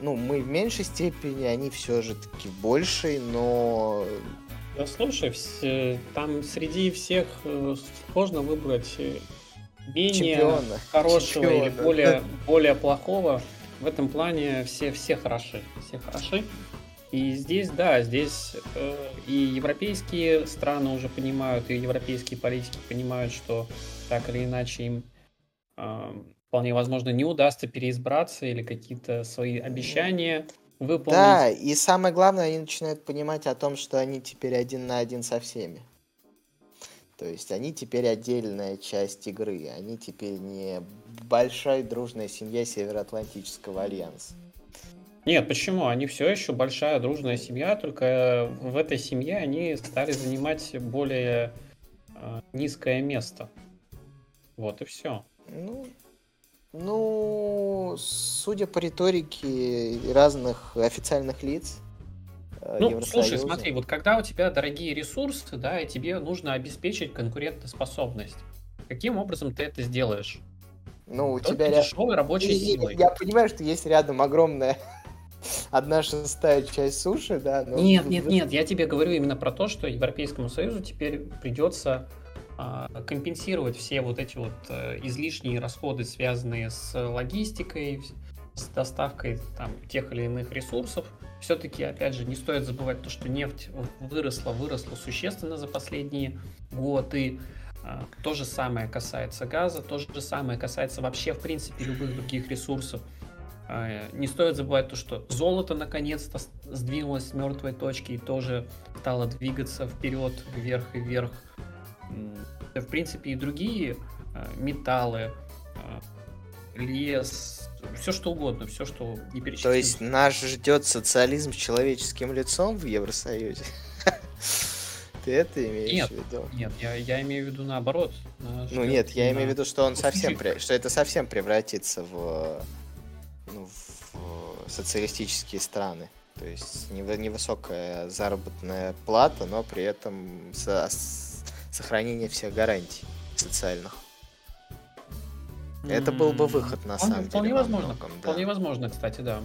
A: Ну, мы в меньшей степени, они все же таки большей, но...
B: Да слушай, все, там среди всех э, сложно выбрать э, менее Чемпиона. хорошего Чемпиона. или более, *laughs* более плохого. В этом плане все, все хороши. Все хороши. И здесь, да, здесь э, и европейские страны уже понимают, и европейские политики понимают, что так или иначе им э, вполне возможно не удастся переизбраться или какие-то свои обещания выполнить.
A: Да, и самое главное, они начинают понимать о том, что они теперь один на один со всеми. То есть они теперь отдельная часть игры, они теперь не большая дружная семья Североатлантического альянса.
B: Нет, почему? Они все еще большая дружная семья, только в этой семье они стали занимать более э, низкое место. Вот и все.
A: Ну, ну, судя по риторике разных официальных лиц,
B: э, ну, слушай, смотри, вот когда у тебя дорогие ресурсы, да, и тебе нужно обеспечить конкурентоспособность, каким образом ты это сделаешь?
A: Ну, у тебя дешевой рабочей силой. Я понимаю, что есть рядом огромная одна шестая часть суши, да.
B: Но... Нет, нет, нет, я тебе говорю именно про то, что Европейскому Союзу теперь придется а, компенсировать все вот эти вот а, излишние расходы, связанные с логистикой, с доставкой там тех или иных ресурсов. Все-таки, опять же, не стоит забывать то, что нефть выросла, выросла существенно за последние годы. А, то же самое касается газа, то же самое касается вообще, в принципе, любых других ресурсов. А, не стоит забывать то, что золото наконец-то сдвинулось с мертвой точки и тоже стало двигаться вперед, вверх и вверх. В принципе, и другие а, металлы, а, лес, все что угодно, все, что не перечислить.
A: То есть нас ждет социализм с человеческим лицом в Евросоюзе? *laughs* Ты это имеешь нет, в виду?
B: Нет, я, я имею в виду наоборот.
A: Ну нет, я имею в виду, что он совсем, что это совсем превратится в ну, в социалистические страны. То есть невысокая заработная плата, но при этом со сохранение всех гарантий социальных. Это был бы выход на самом
B: вполне
A: деле.
B: Возможно, многом, да. Вполне возможно, кстати, да.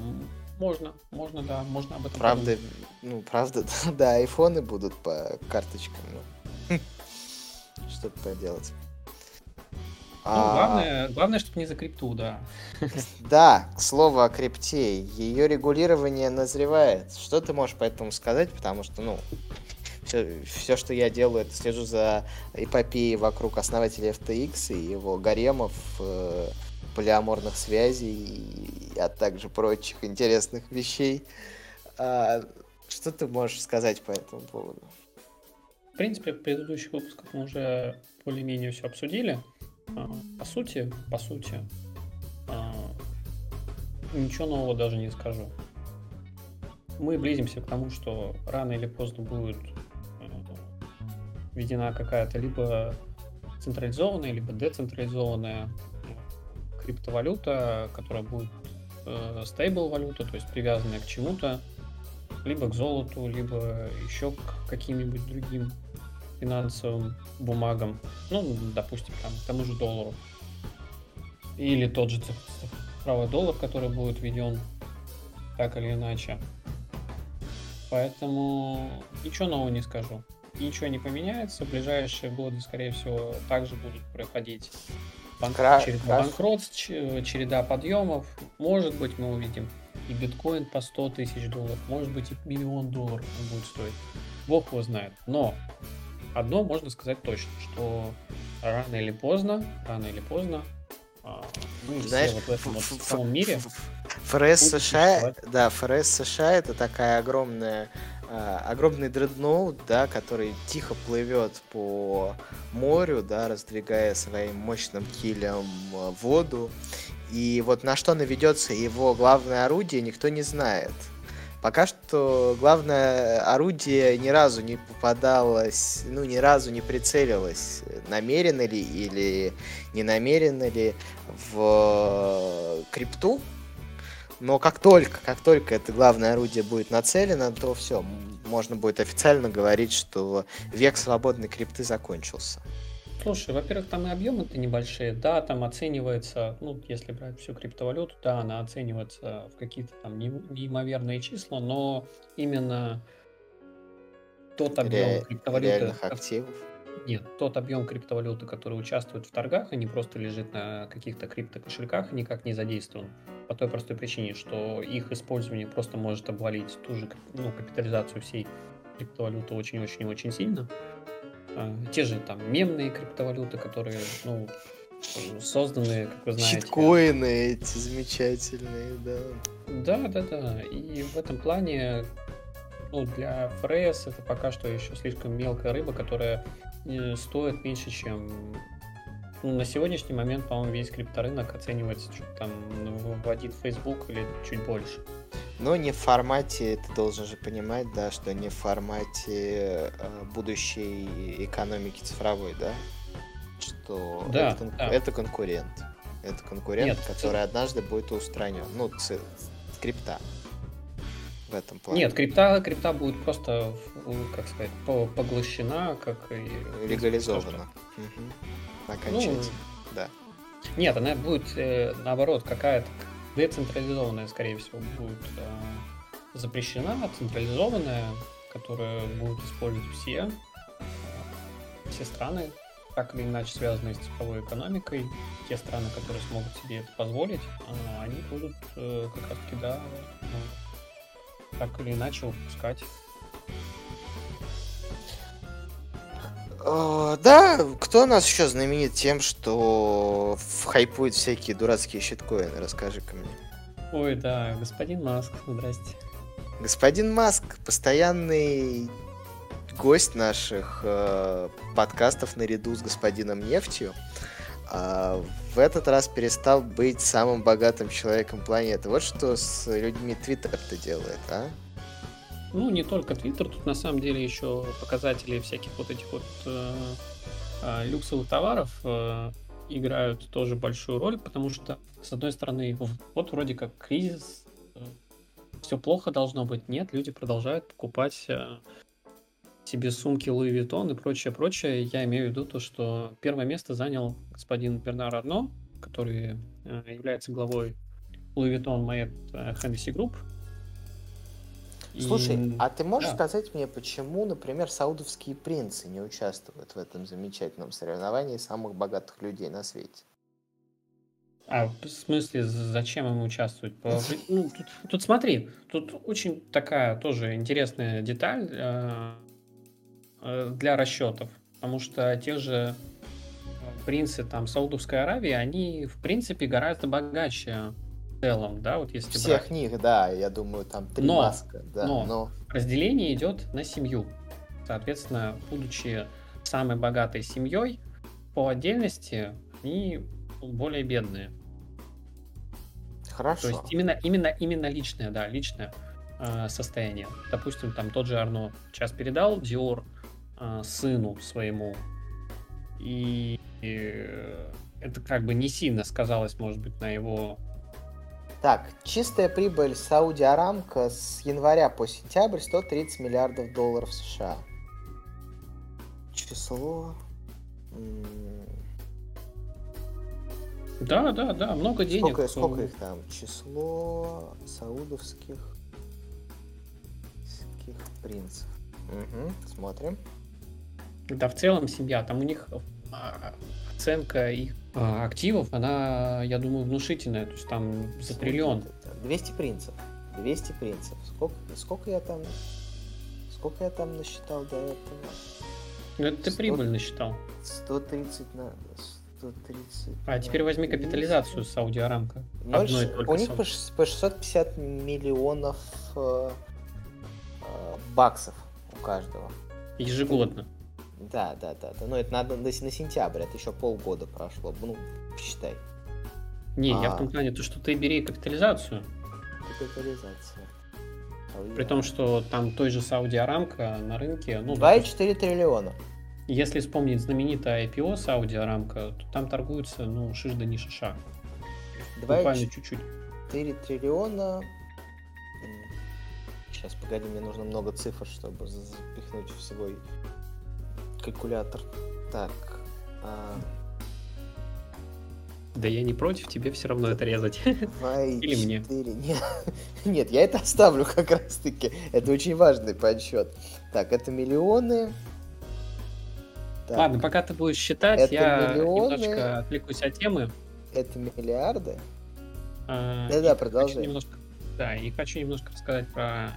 B: Можно, можно, да, можно об этом
A: Правда, подумать. ну, правда, *laughs* да, айфоны будут по карточкам, ну, *laughs* что поделать.
B: Ну, а... главное, главное, чтобы не за крипту, да.
A: Да, к слову о крипте. Ее регулирование назревает. Что ты можешь по этому сказать? Потому что, ну, все, все, что я делаю, это слежу за эпопеей вокруг основателя FTX и его гаремов, э, полиаморных связей, а также прочих интересных вещей. А, что ты можешь сказать по этому поводу?
B: В принципе, в предыдущих выпусках мы уже более-менее все обсудили. А, по сути, по сути, а, ничего нового даже не скажу. Мы близимся к тому, что рано или поздно будет введена какая-то либо централизованная, либо децентрализованная криптовалюта, которая будет стейбл валюта, то есть привязанная к чему-то, либо к золоту, либо еще к каким-нибудь другим финансовым бумагам, ну, допустим, там, к тому же доллару. Или тот же цифровой доллар, который будет введен так или иначе. Поэтому ничего нового не скажу. Ничего не поменяется. В ближайшие годы, скорее всего, также будут проходить банк... Кра... череда банкротств, череда подъемов. Может быть, мы увидим и биткоин по 100 тысяч долларов, может быть, и миллион долларов он будет стоить. Бог его знает. Но одно можно сказать точно, что рано или поздно, рано или поздно,
A: а, мы Знаешь, все вот в этом вот самом мире. ФРС США, да, ФРС США это такая огромная а, огромный дредноут, да, который тихо плывет по морю, да, раздвигая своим мощным килем а, воду. И вот на что наведется его главное орудие, никто не знает. Пока что главное орудие ни разу не попадалось, ну, ни разу не прицелилось, намеренно ли или не намеренно ли в крипту, но как только, как только это главное орудие будет нацелено, то все, можно будет официально говорить, что век свободной крипты закончился.
B: Слушай, во-первых, там и объемы-то небольшие, да, там оценивается, ну, если брать всю криптовалюту, да, она оценивается в какие-то там неимоверные числа, но именно тот объем Ре- криптовалюты... Реальных
A: активов?
B: Нет, тот объем криптовалюты, который участвует в торгах, а не просто лежит на каких-то криптокошельках, никак не задействован. По той простой причине, что их использование просто может обвалить ту же ну, капитализацию всей криптовалюты очень-очень-очень сильно. А, те же там мемные криптовалюты, которые, ну, созданы, как вы знаете.
A: Читкоины эти замечательные, да.
B: Да, да, да. И в этом плане ну, для ФРС это пока что еще слишком мелкая рыба, которая э, стоит меньше, чем ну, на сегодняшний момент, по-моему, весь крипторынок оценивается, что там вводит Facebook или чуть больше.
A: Но не в формате, ты должен же понимать, да, что не в формате э, будущей экономики цифровой, да? Что да, это, кон- да. это конкурент. Это конкурент, Нет, который ты... однажды будет устранен. Ну, ц- скрипта. В этом плане.
B: Нет, крипта, крипта будет просто, как сказать, поглощена, как и...
A: Легализована. Угу. Окончательно, ну, да.
B: Нет, она будет, э, наоборот, какая-то децентрализованная, скорее всего, будет э, запрещена, централизованная, которая будут использовать все, все страны, так или иначе связанные с цифровой экономикой. Те страны, которые смогут себе это позволить, э, они будут э, как раз-таки, да, ну, так или иначе выпускать
A: да, кто нас еще знаменит тем, что хайпует всякие дурацкие щиткоины? Расскажи-ка мне.
B: Ой, да, господин Маск, здрасте.
A: Господин Маск, постоянный гость наших э, подкастов наряду с господином Нефтью, э, в этот раз перестал быть самым богатым человеком планеты. Вот что с людьми Твиттер-то делает, а?
B: Ну, не только Twitter, тут на самом деле еще показатели всяких вот этих вот э, э, люксовых товаров э, играют тоже большую роль, потому что, с одной стороны, вот вроде как кризис, э, все плохо должно быть. Нет, люди продолжают покупать э, себе сумки Louis Vuitton и прочее, прочее. Я имею в виду то, что первое место занял господин Бернар Арно, который э, является главой Louis Vuitton Moet Hennessy Group,
A: Слушай, и... а ты можешь да. сказать мне, почему, например, саудовские принцы не участвуют в этом замечательном соревновании самых богатых людей на свете?
B: А в смысле, зачем им участвовать? Ну, тут, тут смотри, тут очень такая тоже интересная деталь э, э, для расчетов, потому что те же принцы там Саудовской Аравии, они в принципе гораздо богаче целом, да, вот если
A: Всех брать. них, да, я думаю, там три но, маска, да.
B: Но, но разделение идет на семью. Соответственно, будучи самой богатой семьей, по отдельности они более бедные.
A: Хорошо.
B: То есть именно, именно, именно личное, да, личное э, состояние. Допустим, там тот же Арно сейчас передал Диор э, сыну своему, и, и это как бы не сильно сказалось, может быть, на его
A: так, чистая прибыль Сауди Арамко с января по сентябрь 130 миллиардов долларов США. Число...
B: Да, да, да, много денег.
A: Сколько, сколько их там? Число саудовских принцев. Угу, смотрим.
B: Да, в целом семья. Там у них а, оценка их а, активов, она, я думаю, внушительная. То есть там за триллион.
A: 200 принцев. 200 принцев. Сколько, сколько я там... Сколько я там насчитал до этого?
B: Ну, это ты 100, прибыль насчитал.
A: 130 на... 130
B: а теперь возьми капитализацию Сауди Арамко.
A: У них по 650 миллионов э, э, баксов у каждого.
B: Ежегодно.
A: Да, да, да, да. Но это надо на, на сентябрь, это еще полгода прошло. Ну, считай.
B: Не, а... я в том плане, то, что ты бери капитализацию.
A: Капитализация.
B: При том, что там той же Сауди Арамка на рынке...
A: Ну, 2,4 триллиона.
B: Если вспомнить знаменитое IPO Сауди Арамка, то там торгуется, ну, шиш да не шиша. Буквально чуть-чуть.
A: 4 триллиона. Сейчас, погоди, мне нужно много цифр, чтобы запихнуть в свой калькулятор. Так. А...
B: Да я не против, тебе все равно это резать. Или мне.
A: Нет, *laughs* нет, я это оставлю как раз таки. Это очень важный подсчет. Так, это миллионы.
B: Так. Ладно, пока ты будешь считать, это я миллионы. немножко отвлекусь от темы.
A: Это миллиарды?
B: А, Да-да, продолжай. Немножко, да, и хочу немножко рассказать про...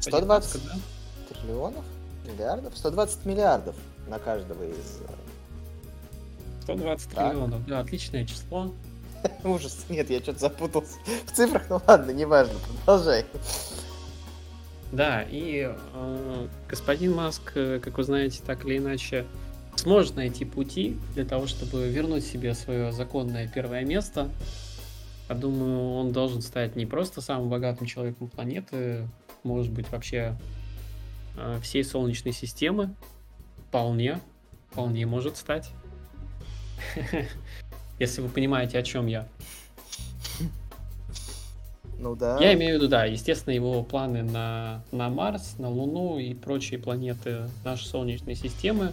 A: 120 да? триллионов? Миллиардов? 120 миллиардов на каждого из...
B: 120 так. триллионов, да, отличное число. *laughs*
A: Ужас, нет, я что-то запутался в цифрах, ну ладно, неважно, продолжай.
B: Да, и э, господин Маск, э, как вы знаете, так или иначе, сможет найти пути для того, чтобы вернуть себе свое законное первое место. Я думаю, он должен стать не просто самым богатым человеком планеты, может быть, вообще э, всей Солнечной системы. Вполне, вполне может стать. *laughs* Если вы понимаете, о чем я.
A: Ну да.
B: Я имею в виду, да, естественно, его планы на, на Марс, на Луну и прочие планеты нашей Солнечной системы.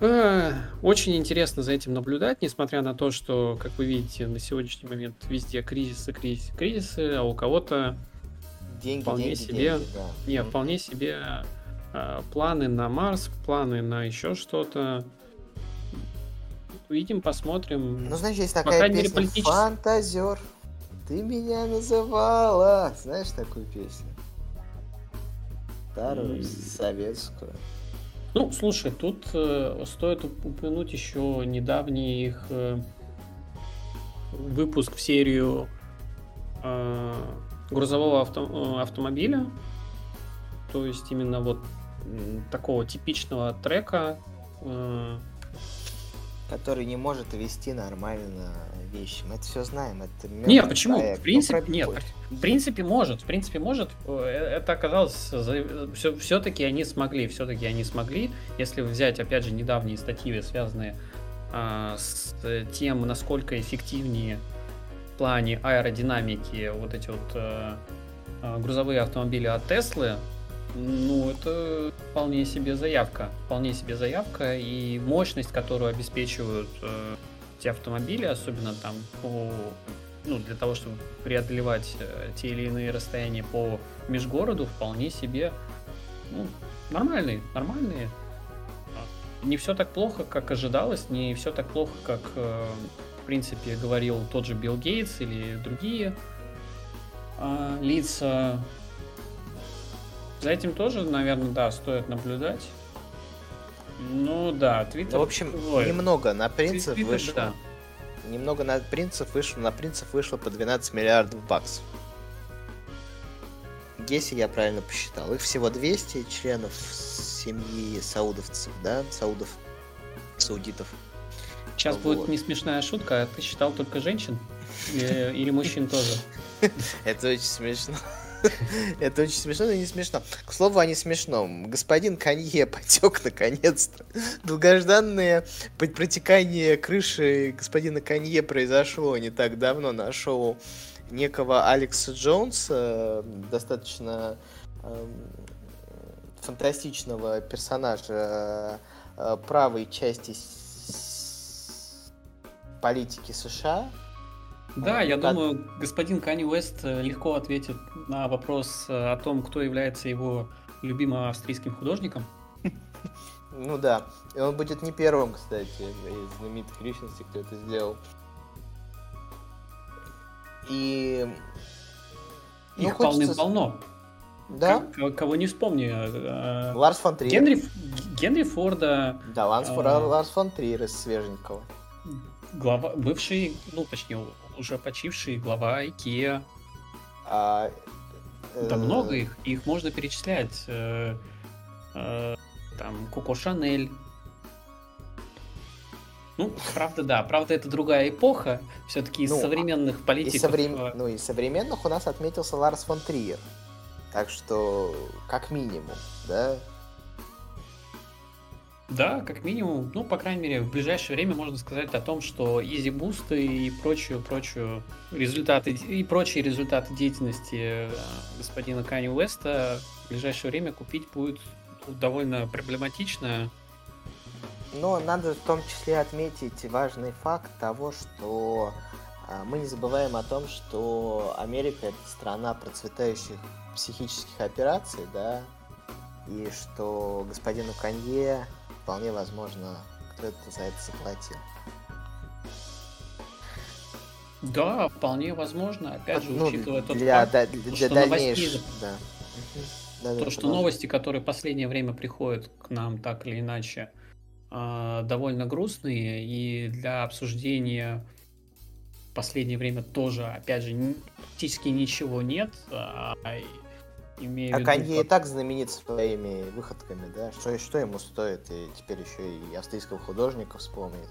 B: А, очень интересно за этим наблюдать, несмотря на то, что, как вы видите, на сегодняшний момент везде кризисы, кризисы, кризисы, а у кого-то деньги, вполне деньги, себе, деньги, да. не, вполне себе а, планы на Марс, планы на еще что-то. Увидим, посмотрим.
A: Ну, знаешь, есть такая песня политически... «Фантазер». Ты меня называла. Знаешь такую песню? Старую, mm. советскую.
B: Ну, слушай, тут э, стоит упомянуть еще недавний их э, выпуск в серию э, грузового авто, э, автомобиля. То есть именно вот такого типичного трека. Э,
A: который не может вести нормально вещи. Мы это все знаем. Это
B: нет, почему? Проект. В принципе, ну, нет. В принципе, может. В принципе, может. Э, это оказалось... Все, все-таки они смогли. Все-таки они смогли. Если взять, опять же, недавние статьи, связанные а, с тем, насколько эффективнее в плане аэродинамики вот эти вот а, грузовые автомобили от Теслы, ну, это вполне себе заявка. Вполне себе заявка. И мощность, которую обеспечивают э, эти автомобили, особенно там по ну, для того, чтобы преодолевать э, те или иные расстояния по межгороду, вполне себе ну, нормальные, нормальные. Не все так плохо, как ожидалось, не все так плохо, как, э, в принципе, говорил тот же Билл Гейтс или другие э, лица за этим тоже, наверное, да, стоит наблюдать. Ну да, Твиттер...
A: Ну, в общем, Ой. немного на принцев Twitter, вышло. Да. Немного на принцев вышло, на принцев вышло по 12 миллиардов баксов. Если я правильно посчитал. Их всего 200 членов семьи саудовцев, да, саудов, саудитов.
B: Сейчас вот. будет не смешная шутка, а ты считал только женщин? Или, или мужчин тоже? *laughs*
A: Это очень смешно. *laughs* Это очень смешно, но не смешно. К слову о не смешном. Господин Канье потек наконец-то. Долгожданное протекание крыши господина Канье произошло не так давно на шоу некого Алекса Джонса, достаточно э, фантастичного персонажа э, правой части политики США,
B: да, я как... думаю, господин Канни Уэст э, легко ответит на вопрос э, о том, кто является его любимым австрийским художником. *laughs*
A: Ну да. И он будет не первым, кстати, из знаменитых личностей, кто это сделал. И...
B: Ну, Их полным-полно.
A: Да?
B: кого не вспомни. Э,
A: Ларс фон Триер.
B: Генри, Генри Форда.
A: Да, Ларс, а... Ларс фон Триер из свеженького.
B: Глава, бывший, ну, точнее, уже почивший глава IKEA. А, Да много их, их можно перечислять. Там Коко Шанель, ну, правда, да. Правда, это другая эпоха. Все-таки из ну, современных политиков... Из соврем...
A: Э, ну, из современных у нас отметился Ларс фон Триер. Так что, как минимум, да?
B: Да, как минимум. Ну, по крайней мере, в ближайшее время можно сказать о том, что изи бусты и прочую, прочую результаты и прочие результаты деятельности э, господина Кани Уэста в ближайшее время купить будет довольно проблематично.
A: Но надо в том числе отметить важный факт того, что а, мы не забываем о том, что Америка это страна процветающих психических операций, да, и что господину Канье вполне возможно кто-то за это заплатил.
B: Да, вполне возможно. Опять же, ну, учитывая тот
A: для, факт, для, что новостей, да.
B: Да, то, да, что новости, которые в последнее время приходят к нам так или иначе, а, довольно грустные, и для обсуждения в последнее время тоже, опять же, практически ничего нет. А,
A: имею а Канье как... и так знаменит своими выходками, да? Что, что ему стоит, и теперь еще и австрийского художника вспомнит.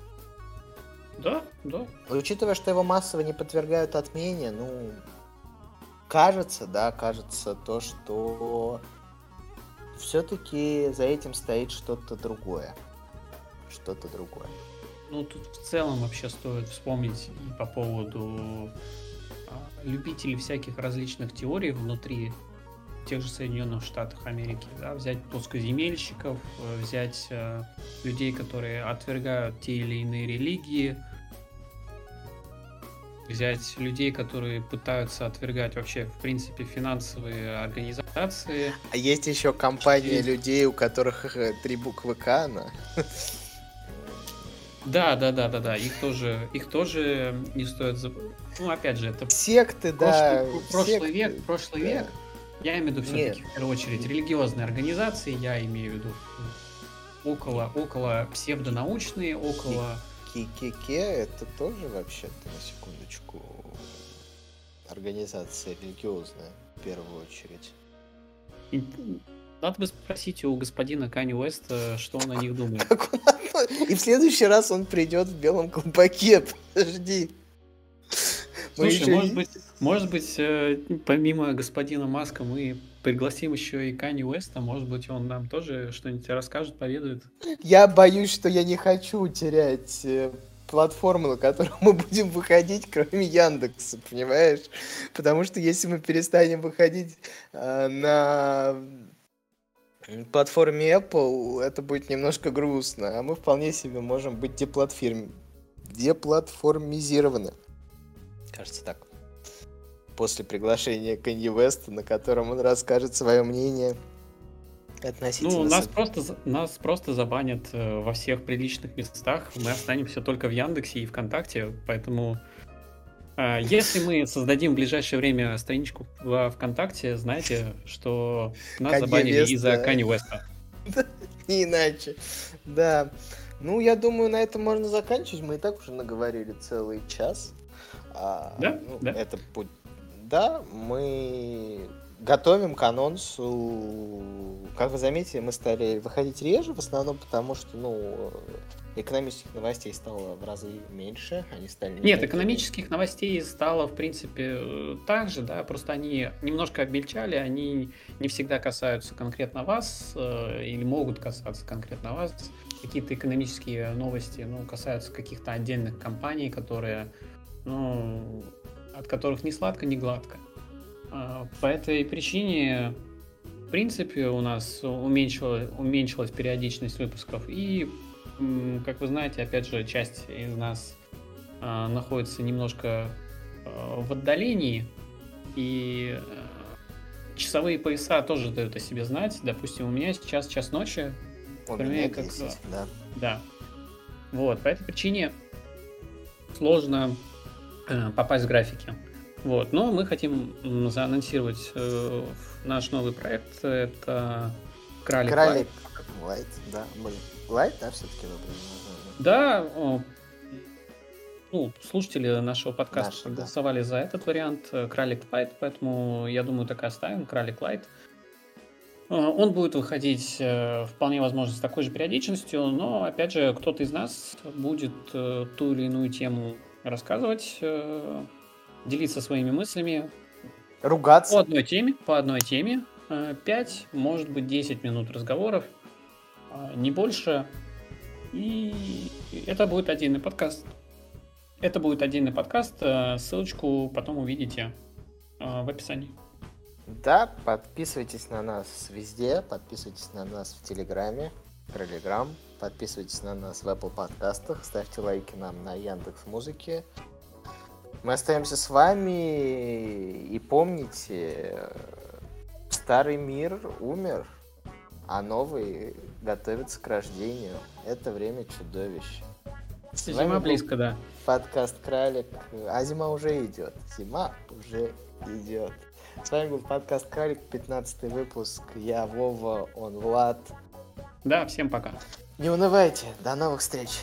B: Да, да.
A: И учитывая, что его массово не подвергают отмене, ну, кажется, да, кажется то, что все-таки за этим стоит что-то другое что-то другое.
B: Ну, тут в целом вообще стоит вспомнить и по поводу а, любителей всяких различных теорий внутри тех же Соединенных Штатов Америки, да, взять плоскоземельщиков, э, взять э, людей, которые отвергают те или иные религии, взять людей, которые пытаются отвергать вообще, в принципе, финансовые организации.
A: А есть еще компания и... людей, у которых э, три буквы К, на.
B: Да, да, да, да, да. Их тоже, их тоже не стоит забыть. Ну, опять же, это
A: секты, да.
B: Прошлый секты, век, прошлый да. век. Я имею в виду все-таки в первую очередь религиозные организации, я имею в виду около, около псевдонаучные, около.
A: Кикике это тоже вообще-то на секундочку организация религиозная в первую очередь.
B: Надо бы спросить у господина Кани Уэста, что он о них думает. *laughs*
A: И в следующий раз он придет в белом колпаке. *laughs* Подожди.
B: Слушай, может быть, может быть, э, помимо господина Маска мы пригласим еще и Кани Уэста, может быть, он нам тоже что-нибудь расскажет, поведает.
A: Я боюсь, что я не хочу терять э, платформу, на которую мы будем выходить, кроме Яндекса, понимаешь? Потому что если мы перестанем выходить э, на платформе Apple это будет немножко грустно, а мы вполне себе можем быть деплатформ... деплатформизированы. Кажется так. После приглашения Канье Веста, на котором он расскажет свое мнение относительно...
B: Ну, нас просто, нас просто забанят э, во всех приличных местах. Мы останемся только в Яндексе и ВКонтакте, поэтому а, если мы создадим в ближайшее время страничку в ВКонтакте, знаете, что нас забанили из-за Кани Уэста. *laughs*
A: Не иначе. Да. Ну, я думаю, на этом можно заканчивать. Мы и так уже наговорили целый час.
B: А, да?
A: Ну,
B: да.
A: Это будет... Да, мы готовим к анонсу. Как вы заметили, мы стали выходить реже, в основном потому, что, ну, экономических новостей стало в разы меньше, они стали...
B: Нет, экономических новостей стало, в принципе, так же, да, просто они немножко обмельчали, они не всегда касаются конкретно вас э, или могут касаться конкретно вас. Какие-то экономические новости, ну, касаются каких-то отдельных компаний, которые, ну, от которых ни сладко, ни гладко. Э, по этой причине в принципе, у нас уменьшилась, уменьшилась периодичность выпусков, и как вы знаете, опять же, часть из нас э, находится немножко э, в отдалении, и часовые пояса тоже дают о себе знать. Допустим, у меня сейчас час ночи.
A: У меня как, 10, да.
B: Да. Вот, по этой причине сложно попасть в графики. Вот, но мы хотим заанонсировать э, наш новый проект. Это Кралик.
A: Кралик Лайт, да. Лайт, да, все-таки выбрали
B: Да, ну, слушатели нашего подкаста Наши, проголосовали да. за этот вариант э, Кралик Лайт, поэтому я думаю, так и оставим Кралик Лайт. Э, он будет выходить э, вполне возможно с такой же периодичностью, но опять же кто-то из нас будет ту или иную тему рассказывать, делиться своими мыслями.
A: Ругаться.
B: По одной теме, по одной теме. 5, может быть 10 минут разговоров, не больше. И это будет отдельный подкаст. Это будет отдельный подкаст. Э, ссылочку потом увидите э, в описании.
A: Да, подписывайтесь на нас везде. Подписывайтесь на нас в Телеграме, Телеграм. Подписывайтесь на нас в Apple подкастах. Ставьте лайки нам на Яндекс Музыке. Мы остаемся с вами. И помните, старый мир умер, а новый готовится к рождению. Это время чудовищ.
B: Зима близко, да.
A: Подкаст Кралик. А зима уже идет. Зима уже идет. С вами был подкаст Кралик, 15 выпуск. Я Вова, он Влад.
B: Да, всем пока.
A: Не унывайте. До новых встреч.